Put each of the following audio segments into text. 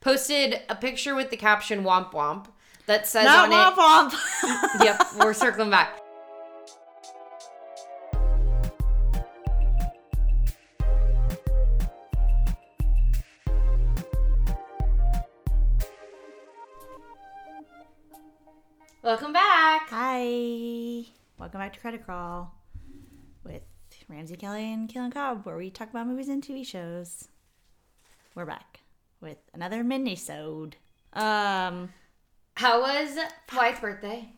posted a picture with the caption "Womp Womp" that says Not on womp it. womp. Yep, we're circling back. Welcome back. Hi. Welcome back to Credit Crawl with Ramsey Kelly and Keelan Cobb, where we talk about movies and TV shows. We're back with another mini-sode. Um, How was Wyatt's birthday?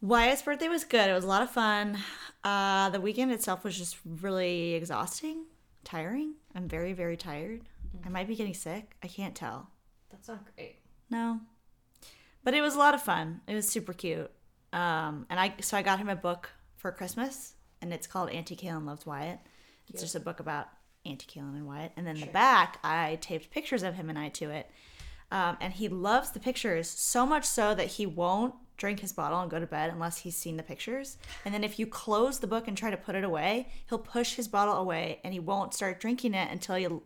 Wyatt's birthday was good. It was a lot of fun. Uh, the weekend itself was just really exhausting, tiring. I'm very, very tired. I might be getting sick. I can't tell. That's not great. No. But it was a lot of fun. It was super cute. Um, and I so I got him a book for Christmas, and it's called Auntie Kaylin Loves Wyatt. It's just a book about Auntie Kaylin and Wyatt. And then the back, I taped pictures of him and I to it. Um, and he loves the pictures so much so that he won't drink his bottle and go to bed unless he's seen the pictures. And then if you close the book and try to put it away, he'll push his bottle away and he won't start drinking it until you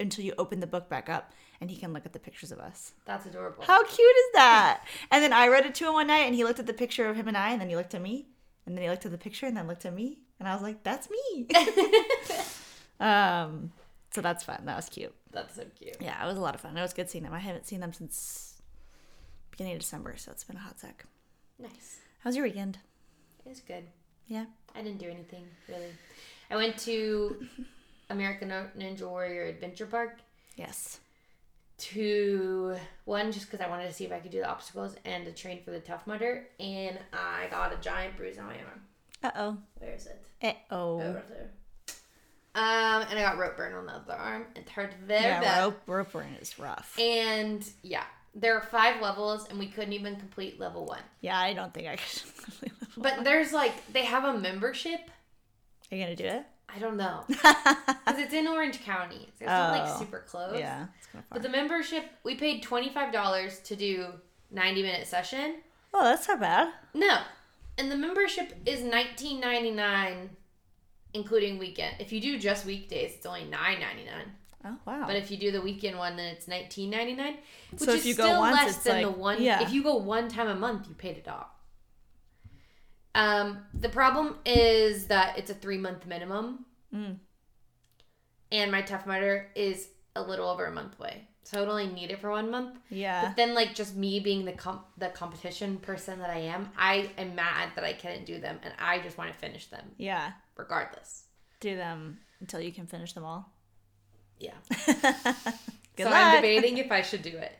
until you open the book back up and he can look at the pictures of us. That's adorable. How cute is that? and then I read it to him one night and he looked at the picture of him and I and then he looked at me and then he looked at the picture and then looked at me and I was like, that's me. um, so that's fun. That was cute. That's so cute. Yeah, it was a lot of fun. It was good seeing them. I haven't seen them since beginning of December, so it's been a hot sec. Nice. How's your weekend? It was good. Yeah. I didn't do anything really. I went to American Ninja Warrior Adventure Park Yes. to one just because I wanted to see if I could do the obstacles and to train for the Tough Mudder, and I got a giant bruise on my arm. Uh oh. Where is it? Uh Oh, right there. Um, and I got rope burn on the other arm. It hurt very Yeah, bad. rope rope burn is rough. And yeah, there are five levels, and we couldn't even complete level one. Yeah, I don't think I could. But there's like they have a membership. Are you gonna do it? I don't know because it's in Orange County. So it's not like Oh, super close. Yeah, it's kind of far. But the membership, we paid twenty five dollars to do ninety minute session. oh, that's not bad. No, and the membership is nineteen ninety nine, including weekend. If you do just weekdays, it's only nine ninety nine. Oh wow. But if you do the weekend one, then it's nineteen ninety nine, which So is if you go still once, less than the like- one. yeah. If you go one time a month, you paid it off. Um, the problem is that it's a three month minimum, Mm. and my Tough Mudder is a little over a month away, would need it for one month. yeah. But then, like, just me being the comp- the competition person that I am, I am mad that I couldn't do them, and I just want to finish them Yeah. regardless. Do them until you can finish them all. Yeah. So luck. I'm debating if I should do it.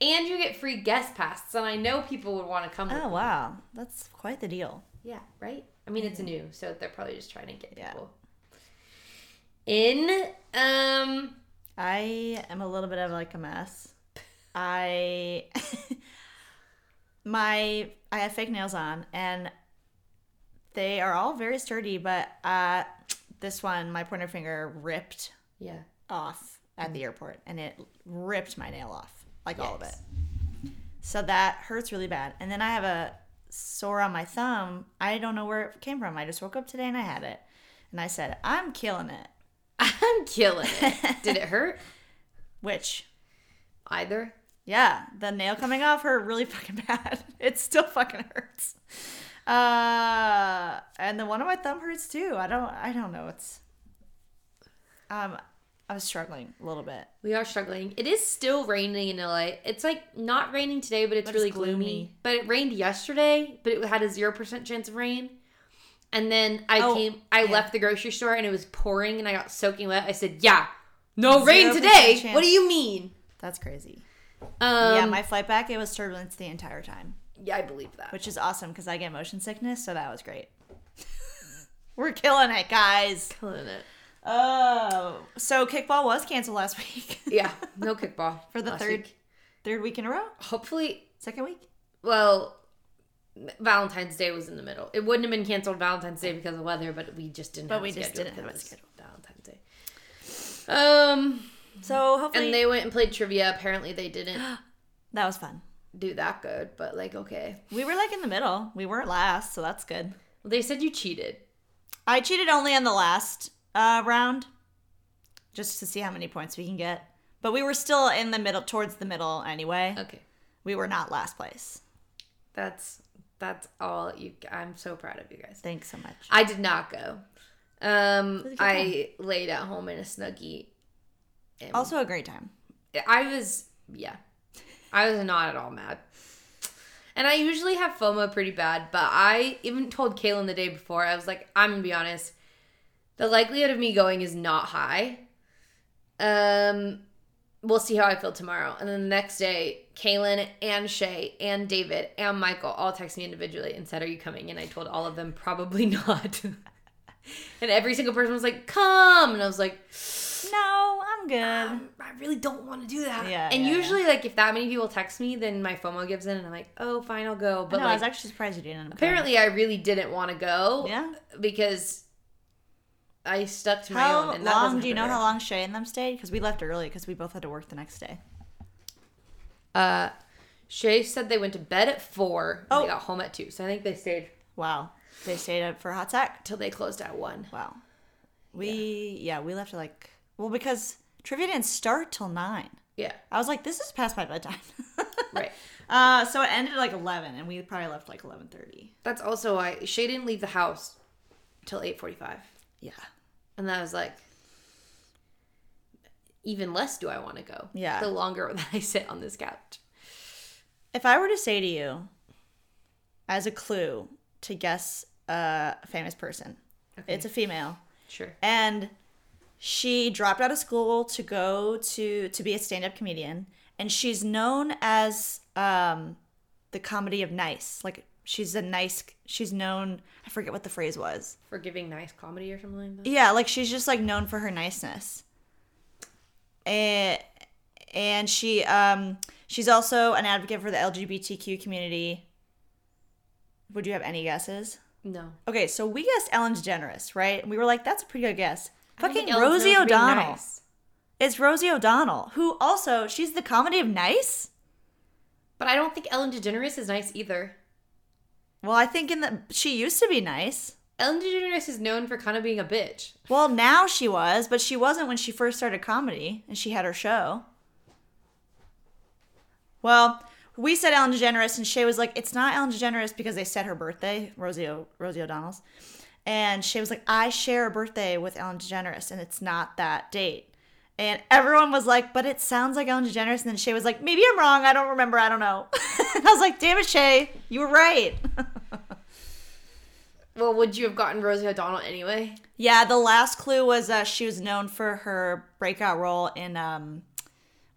And you get free guest passes, and I know people would want to come. Oh wow, that's quite the deal. Yeah, right. I mean, it's new, so they're probably just trying to get Yeah. people in. Um, I am a little bit of like a mess. I my I have fake nails on and they are all very sturdy, but uh this one my pointer finger ripped yeah. off at the airport and it ripped my nail off. Like all of it. So that hurts really bad. And then I have a sore on my thumb. I don't know where it came from. I just woke up today and I had it. And I said, I'm killing it. I'm killing it. Did it hurt? Which, Either. yeah, the nail coming off hurt really fucking bad. It still fucking hurts. Uh, and the one on my thumb hurts too. I don't, I don't know. It's, um, I was struggling a little bit. We are struggling. It is still raining in LA. It's like not raining today, but it's But it's really gloomy. gloomy. But it rained yesterday, but it had a zero percent chance of rain. And then I Oh, came, I yeah. left the grocery store and it was pouring and I got soaking wet. I said, "Yeah, no rain 0% today. chance. What do you mean?" That's crazy. Um, yeah, my flight back, it was turbulence the entire time, yeah, I believe that. which is awesome because I get motion sickness, so that was great. We're killing it, guys. Killing it. Oh, so kickball was canceled last week Yeah, no kickball for the third week. third week in a row, Hopefully, second week. well, Valentine's Day was in the middle. It wouldn't have been canceled Valentine's Day because of weather, but we just didn't. But have we a just didn't have a schedule. Valentine's Day. Um, So hopefully and they went and played trivia. Apparently, they didn't that was fun. do that good, but like, okay. We were like in the middle. We weren't last, so that's good. Well, they said you cheated. I cheated only on the last uh, round, just to see how many points we can get. But we were still in the middle, towards the middle anyway. Okay. We were not last place. That's that's all you I'm so proud of you guys. Thanks so much. I did not go. Um was a good I laid at home in a snuggie. Also a great time. I was yeah. I was not at all mad. And I usually have FOMO pretty bad, but I even told Kaylin the day before, I was like, I'm gonna be honest, the likelihood of me going is not high. Um we'll see how I feel tomorrow. And then the next day, Kaylin and Shay and David and Michael all texted me individually and said, Are you coming? And I told all of them probably not. and every single person was like, Come and I was like, No, I'm good. um, I really don't want to do that. Yeah, And yeah, usually, like, if that many people text me, then my FOMO gives in, and I'm like, oh, fine, I'll go. But no, I was actually surprised you didn't. apparently, I really didn't want to go. yeah. Because I stuck to my How own. And long? Do you know how long Shay and them stayed? Because we left early because we both had to work the next day. Uh, Shay said they went to bed at four. Oh. They got home at two, so I think they stayed Wow, they stayed up for a hot sec. till they closed at one. Wow, we yeah. we left at like well because trivia didn't start till nine. Yeah, I was like, this is past my bedtime. right. Uh, so it ended at like eleven, and we probably left like eleven thirty. That's also why Shay didn't leave the house till eight forty-five, Yeah, and then I was like. Even less do I want to go. Yeah. The longer that I sit on this couch. if I were to say to you, as a clue to guess a famous person, it's a female. Sure. and she dropped out of school to go to to be a stand-up comedian and she's known as um the comedy of nice like she's a nice she's known i forget what the phrase was For giving nice comedy or something like that. yeah like she's just like known for her niceness and and she um she's also an advocate for the lgbtq community would you have any guesses No. okay so we guessed ellen degeneres right and we were like that's a pretty good guess I fucking rosie o'donnell nice. It's Rosie O'Donnell, who also she's the comedy of nice. But I don't think Ellen DeGeneres is nice either. Well, I think in the she used to be nice. Ellen DeGeneres is known for kind of being a bitch. Well, now she was, but she wasn't when she first started comedy and she had her show. Well, we said Ellen DeGeneres, and Shay was like, "It's not Ellen DeGeneres because they said her birthday, Rosie o- Rosie O'Donnell's." And Shay was like, "I share a birthday with Ellen DeGeneres, and it's not that date." And everyone was like, "But it sounds like Ellen DeGeneres." And then Shay was like, "Maybe I'm wrong. I don't remember. I don't know." I was like, "Damn it, Shay, you were right." Well, would you have gotten Rosie O'Donnell anyway? Yeah, the last clue was uh, she was known for her breakout role in um,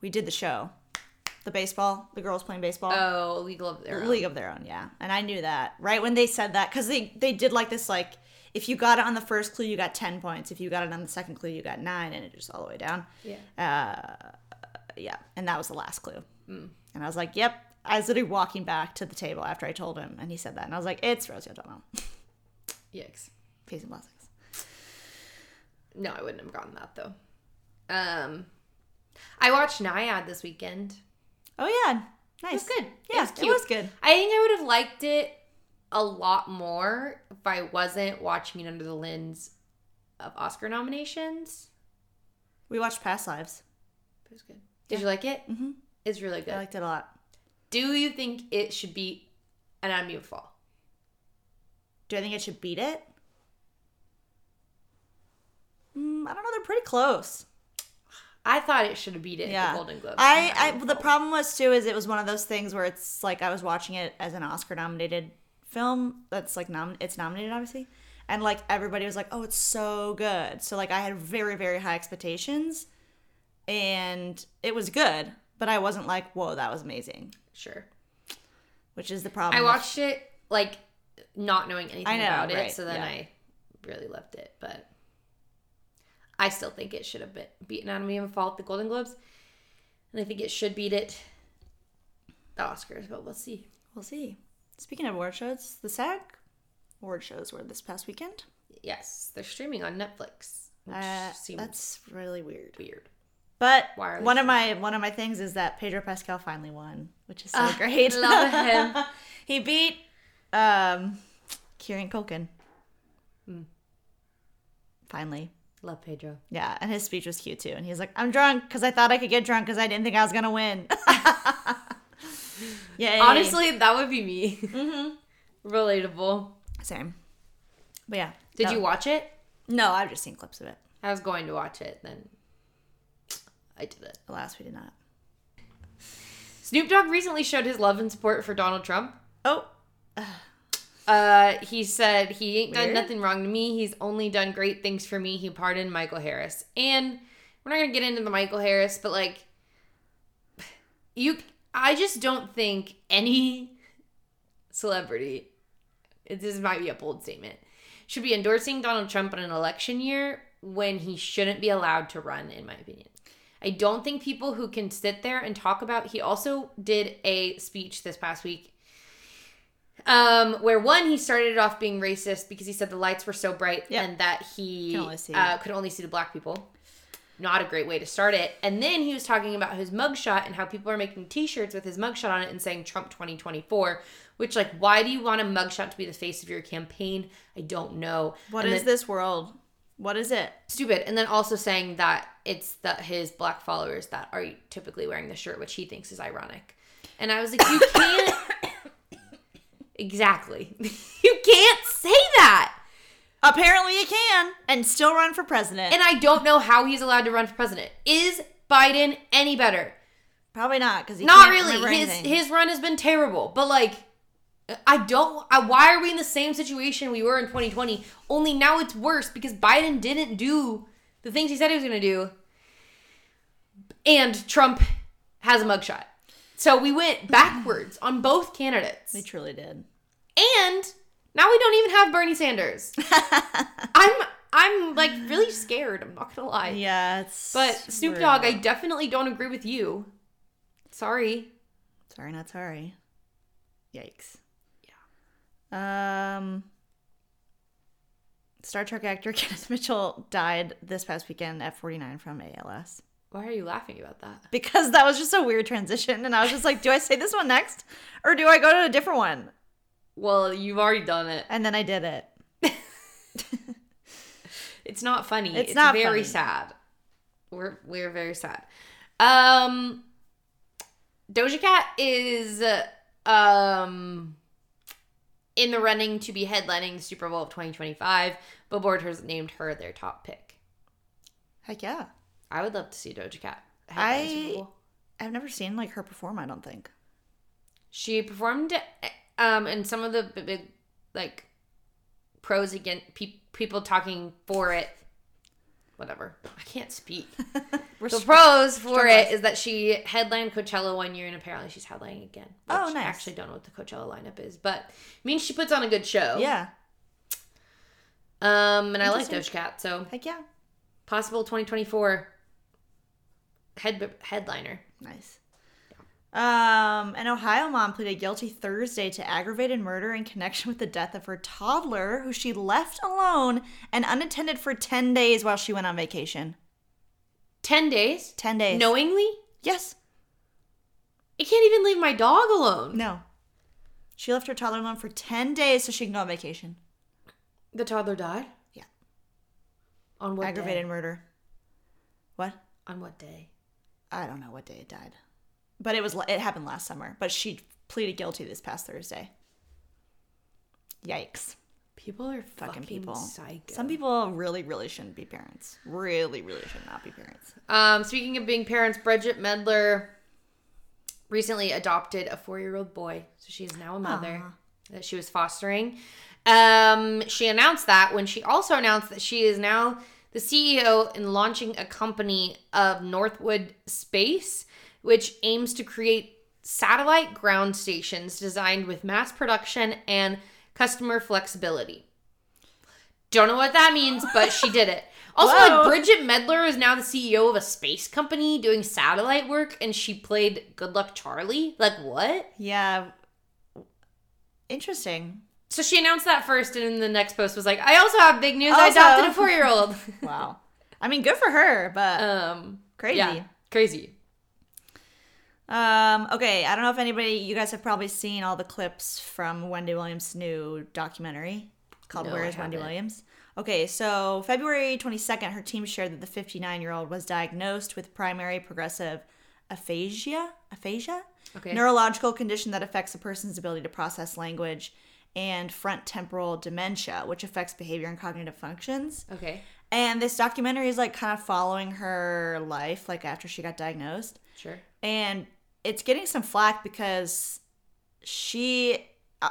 we did the show, the baseball, the girls playing baseball, Oh, Legal of Their Own. League of Their Own. Yeah, and I knew that right when they said that because they they did like this like if you got it on the first clue you got ten points, if you got it on the second clue you got nine, and it just all the way down. Yeah. Uh, yeah, and that was the last clue. And I was like, yep. I was literally walking back to the table after I told him, and he said that, and I was like, it's Rosie O'Donnell. Yikes. And blessings. No, I wouldn't have gotten that though. Um, I watched Naiad this weekend. Oh yeah, nice. It was good. Yeah, it was, it was good. I think I would have liked it a lot more if I wasn't watching it under the lens of Oscar nominations. We watched Past Lives. It was good. Did you like it? Mhm. It's really good. I liked it a lot. Do you think it should be an Anatomy of Fall? Do I think it should beat it? Mm, I don't know. They're pretty close. I thought it should have beat it Yeah. the Golden Globes. I, I the problem was too is it was one of those things where it's like I was watching it as an Oscar nominated film that's like nom it's nominated obviously, and like everybody was like, oh, it's so good. So like I had very very high expectations, and it was good, but I wasn't like, whoa, that was amazing. sure. Which is the problem. I watched it like not knowing anything know, about it, so then yeah. I really loved it. But I still think it should have been beat Anatomy of a Fall at the Golden Globes, and I think it should beat it the Oscars. But we'll see. We'll see. Speaking of award shows, the SAG award shows were this past weekend. Yes, they're streaming on Netflix, which Uh, that's really weird. weird. But Why are they one of my one of my things is that Pedro Pascal finally won, which is so Ah, great. love him. he beat um Kieran Culkin. Hmm. Finally. Love Pedro. Yeah, and his speech was cute too. And he's like, "I'm drunk because I thought I could get drunk because I didn't think I was gonna win." yeah, Honestly, that would be me. Mm-hmm. Relatable. same. But yeah, Did that- you watch it? No, I've just seen clips of it. I was going to watch it, then I did it. Alas, we did not. Snoop Dogg recently showed his love and support for Donald Trump. Oh, Uh, he said he ain't done Weird. nothing wrong to me. He's only done great things for me. He pardoned Michael Harris, and we're not gonna get into the Michael Harris, but like, you, I just don't think any celebrity. This might be a bold statement. Should be endorsing Donald Trump in an election year when he shouldn't be allowed to run, in my opinion. I don't think people who can sit there and talk about. He also did a speech this past week um, where one he started off being racist because he said the lights were so bright Yeah. and that he only uh, could only see the black people. Not a great way to start it. And then he was talking about his mugshot and how people are making T-shirts with his mugshot on it and saying Trump 2024. Which, like, why do you want a mugshot to be the face of your campaign? I don't know. what And is then- this world? What is it? stupid and then also saying that it's the his black followers that are typically wearing the shirt which he thinks is ironic and i was like you can't exactly you can't say that Apparently, you can and still run for president. and i don't know how he's allowed to run for president is biden any better Probably not because he's not really his his run has been terrible but like I don't. I, why are we in the same situation we were in 2020? Only now it's worse because Biden didn't do the things he said he was going to do, and Trump has a mugshot. So we went backwards on both candidates, They truly did. and now we don't even have Bernie Sanders. I'm I'm like really scared. I'm not gonna lie. Yeah, it's. But Snoop weird. Dogg, I definitely don't agree with you. Sorry. Sorry, not sorry. Yikes. Yeah. Um. Star Trek actor Kenneth Mitchell died this past weekend at 49 from ALS. Why are you laughing about that? Because that was just a weird transition, and I was just like, do I say this one next, or do I go to a different one? Well, you've already done it. And then I did it. It's not funny. It's It's, not very funny. sad. We're we're very sad. Um Doja Cat is um in the running to be headlining Super Bowl of 2025. Billboard has named her their top pick. Heck yeah. I would love to see Doja Cat. I I've never seen like her perform. I don't think. She performed um and some of the big like pros against pe- people talking for it. Whatever. I can't speak. The pros for it is that she headlined Coachella one year and apparently she's headlining again. Oh, which I nice. actually don't know what the Coachella lineup is, but means she puts on a good show. yeah. Um, and I like. Doja Cat, so Heck yeah. possible 2024 head headliner. Nice. Um, an Ohio mom pleaded guilty Thursday to aggravated murder in connection with the death of her toddler, who she left alone and unattended for 10 days while she went on vacation. 10 days? 10 days. Knowingly? Yes. I can't even leave my dog alone. No. She left her toddler alone for 10 days so she can go on vacation. The toddler died? Yeah. On what aggravated day? murder. What? On what day? I don't know what day it died. But it was it happened last summer, but she pleaded guilty this past Thursday. Yikes. People are Fucking fucking, people. Psycho. Some people really, really shouldn't be parents. Really, really should not be parents. Um, speaking of being parents, Bridget Medler recently adopted a four-year-old boy, so she is now a mother that she was fostering. Um, she announced that when she also announced that she is now the CEO in launching a company of Northwood Space, which aims to create satellite ground stations designed with mass production and customer flexibility. Don't know what that means, but she did it. Also, Whoa. like Bridget Medler is now the CEO of a space company doing satellite work, and she played Good Luck Charlie. Like what? Yeah. Interesting. So she announced that first, and in the next post was like, "I also have big news. I adopted a four-year-old." Wow. I mean, good for her, but um, crazy. yeah, crazy. Um, okay, I don't know if anybody, you guys have probably seen all the clips from Wendy Williams' new documentary. called No, Where is Wendy. Williams? Okay, so February 22nd, her team shared that the 59 year old was diagnosed with primary progressive aphasia, aphasia, Okay. neurological condition that affects a person's ability to process language, and front temporal dementia, which affects behavior and cognitive functions. Okay. And this documentary is like kind of following her life, like after she got diagnosed Sure. and it's getting some flack because she uh,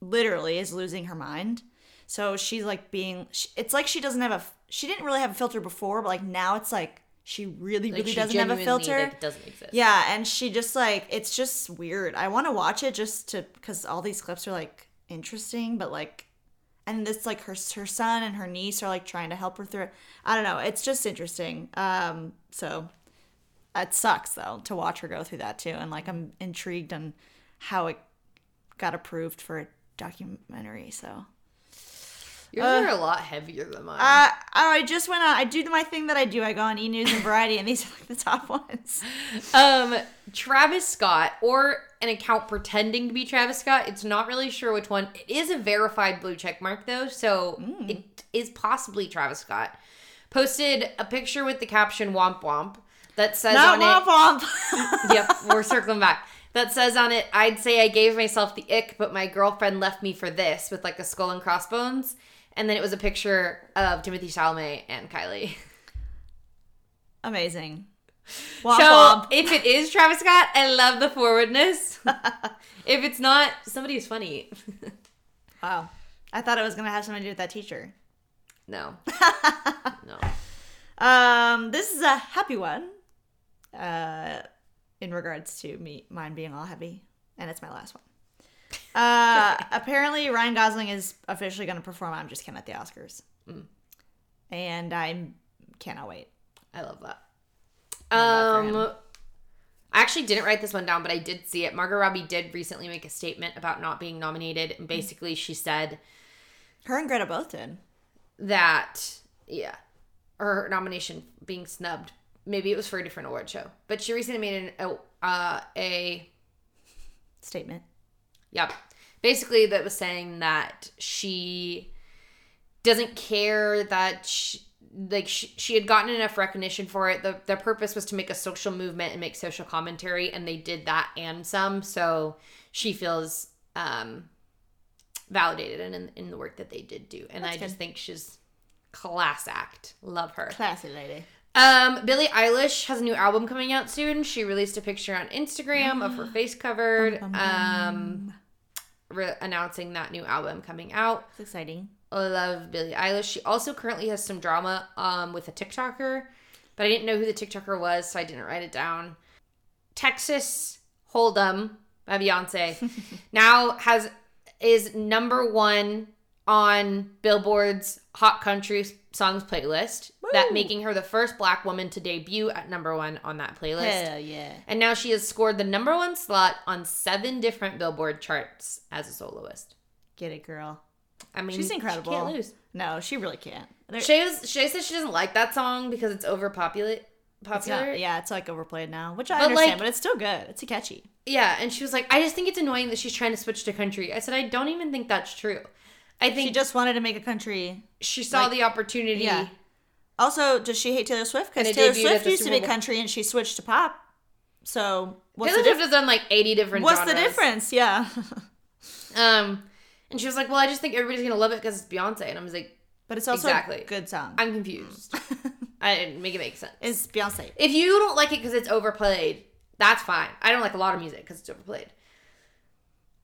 literally is losing her mind. So she's like being, it's like she doesn't have a, She didn't really have a filter before, but like now it's like she really, Like really she doesn't have a filter. Like, doesn't exist. Yeah, and she just like it's just weird. I want to watch it just to because all these clips are like interesting, but like, and this like her her son and her niece are like trying to help her through it. I don't know. It's just interesting. Um, so it sucks though to watch her go through that too, and like I'm intrigued on how it got approved for a documentary. So Yours Uh, are a lot heavier than mine. uh, oh, I just went on. I do my thing that I do. I go on E News and Variety, and these are like the top ones. Um, Travis Scott, or an account pretending to be Travis Scott. It's not really sure which one. It is a verified blue check mark though, so Mm. it is possibly Travis Scott. Posted a picture with the caption "Womp Womp" that says Not on womp it. womp. yep, we're circling back. That says on it, I'd say I gave myself the ick, but my girlfriend left me for this with like a skull and crossbones. And then it was a picture of Timothy Chalamet and Kylie. Amazing. Womp so womp. if it is Travis Scott, I love the forwardness. if it's not, somebody is funny. Wow. I thought it was gonna have something to do with that teacher. no. no. Um, this is a happy one. Uh, in regards to me, mine being all heavy, and it's my last one. Uh, apparently Ryan Gosling is officially gonna perform I'm Just Ken at the Oscars, Mm. and I cannot wait. I love that. Love that for Um, I actually didn't write this one down, but I did see it. Margot Robbie did recently make a statement about not being nominated, and basically she said Her and Greta both did. that yeah, her nomination being snubbed. Maybe it was for a different award show, but she recently made an uh, a Statement. Yep. Basically, that was saying that she doesn't care that she, like she, she had gotten enough recognition for it. The the purpose was to make a social movement and make social commentary, and they did that and some. So she feels um validated in in, in the work that they did do, and That's I just think she's class act. Love her. Classy lady. Um, Billie Eilish has a new album coming out soon. She released a picture on Instagram of her face covered, um, re- announcing that new album coming out. It's exciting. I love Billie Eilish. She also currently has some drama um with a TikToker, but I didn't know who the TikToker was, so I didn't write it down. Texas Hold'em by Beyonce now has is number one on Billboard's Hot Country Songs playlist. That making her the first black woman to debut at number one on that playlist. Hell yeah. And now she has scored the number one slot on seven different Billboard charts as a soloist. Get it, girl. I mean, She's incredible. she incredible. can't lose. No, she really can't. There- Shay, was, Shay says she doesn't like that song because it's overpopulate. it's Popular. not, yeah, it's like overplayed now, which I But, understand, like- but it's still good. It's catchy. Yeah, and she was like, I just think it's annoying that she's trying to switch to country. I said, I don't even think that's true. I think She just wanted to make a country. she saw like- the opportunity. Yeah. Also, does she hate Taylor Swift? And Because it Taylor debuted at Swift the used to Super be Bowl. country and she switched to pop. So what's Taylor the Swift difference? has done like 80 different What's the genres. difference? Yeah. Um, and she was like, well, I just think everybody's going to love it because it's Beyonce. And I was like, but it's also Exactly. a good song. I'm confused. I didn't make it make sense. It's Beyonce. If you don't like it because it's overplayed, that's fine. I don't like a lot of music because it's overplayed.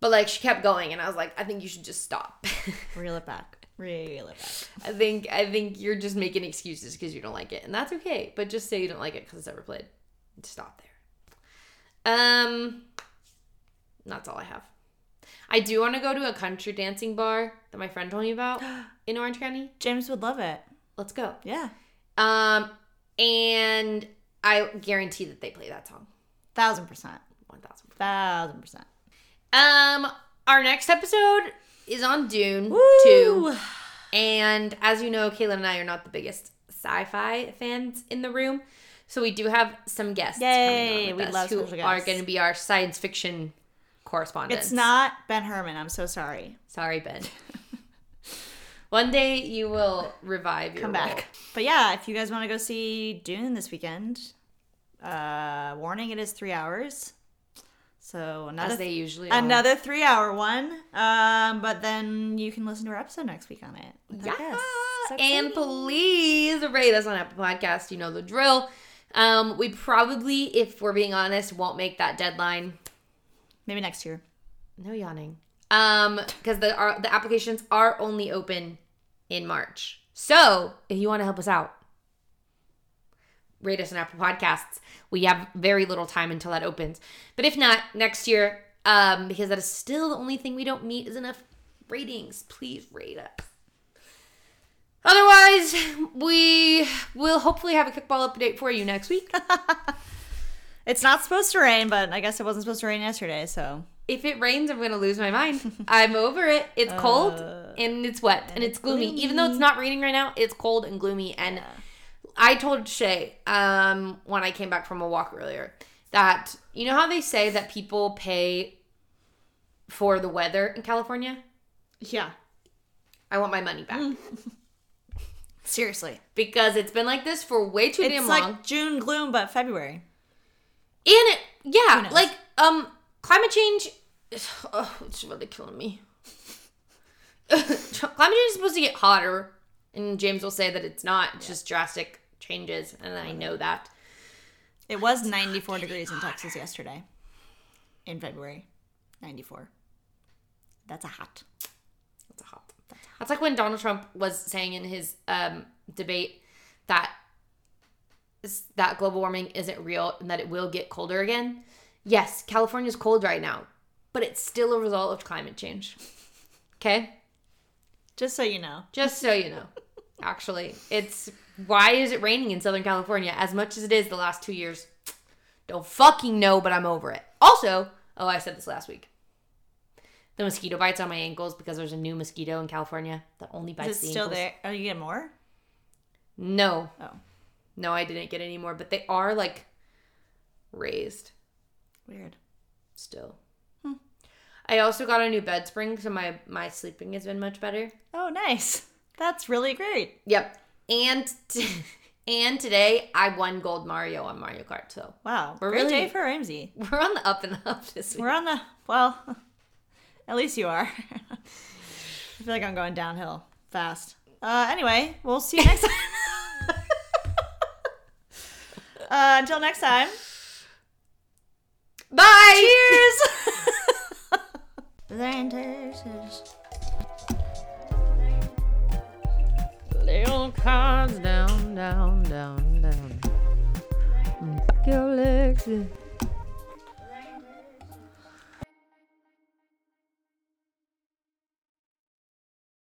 But like she kept going, and I was like, I think you should just stop. Reel it back. Reel it back. I think I think you're just making excuses because you don't like it, and that's okay. But just say you don't like it because it's overplayed. Stop there. Um, that's all I have. I do want to go to a country dancing bar that my friend told me about in Orange County. James would love it. Let's go. Yeah. Um, and I guarantee that they play that song. Thousand percent. One thousand. Thousand percent. Um, our next episode is on Dune Woo! 2. And as you know, Caitlin and I are not the biggest sci-fi fans in the room. So we do have some guests Yay, we love who are going to be our science fiction correspondents. It's not Ben Herman. I'm so sorry. Sorry, Ben. One day you will revive your come role. back. But yeah, if you guys want to go see Dune this weekend, uh, warning it is three hours. So another As they usually are. another three hour one. Um, but then you can listen to our episode next week on it. Yeah. So and please rate us on Apple Podcast. You know the drill. Um, we probably, if we're being honest, won't make that deadline. Maybe next year. No yawning. Um, because the our, the applications are only open in March. So if you want to help us out, rate us on Apple Podcasts. We have very little time until that opens. But if not, next year, um, because that is still the only thing we don't meet is enough ratings. Please rate us. Otherwise, we will hopefully have a kickball update for you next week. It's not supposed to rain, but I guess it wasn't supposed to rain yesterday. So if it rains, I'm gonna lose my mind. I'm over it. It's cold Uh, and it's wet and, it's gloomy. Even though it's not raining right now, it's cold and gloomy. And I told Shay um, when I came back from a walk earlier that you know how they say that people pay for the weather in California. yeah, I want my money back Mm. seriously, because it's been like this for way too it's damn long. It's like. June gloom, but February. And it, yeah, like um, climate change. Oh, it's really killing me. climate change is supposed to get hotter, and James will say that it's not. It's just drastic changes, and I know that. It was 94 degrees in Texas yesterday, in February. 94. That's a hot. That's a hot. That's like when Donald Trump was saying in his um, debate that that global warming isn't real and that it will get colder again. Yes, California's cold right now, but it's still a result of climate change. Okay. Just so you know. Just so you know, actually, it's why is it raining in Southern California as much as it is the last two years? Don't fucking know, but I'm over it. Also, oh, I said this last week. The mosquito bites on my ankles because there's a new mosquito in California that only bites Is it the still ankles. there? Oh, you get more? No, Oh, no, I didn't get any more, but they are like raised weird. still. I also got a new bed spring, so my my sleeping has been much better. Oh, nice. That's really great. Yep, and t- and today I won gold Mario on Mario Kart, so Wow. We're great really- day for Ramsey. we're on the up and up this week. We're on the, well, at least you are. I feel like I'm going downhill fast. Uh, anyway, we'll see you next time. Uh, until next time. Bye. Cheers! Texas. Lay cards down, down, down, down. Back your legs.